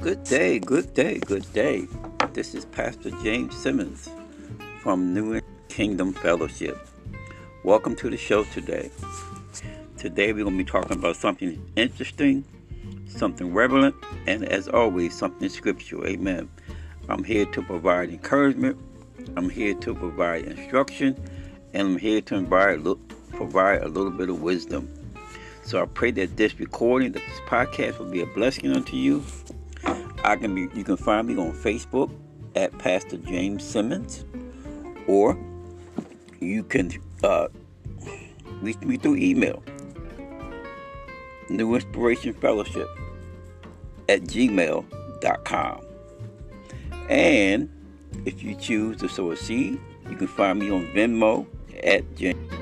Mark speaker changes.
Speaker 1: Good day, good day, good day. This is Pastor James Simmons from New Kingdom Fellowship. Welcome to the show today. Today we're going to be talking about something interesting, something relevant, and as always, something scriptural. Amen. I'm here to provide encouragement, I'm here to provide instruction, and I'm here to provide, provide a little bit of wisdom. So I pray that this recording, that this podcast will be a blessing unto you I can be you can find me on Facebook at Pastor James Simmons, or you can uh, reach me through email. New Inspiration Fellowship at gmail.com. And if you choose to sow a seed, you can find me on Venmo at James.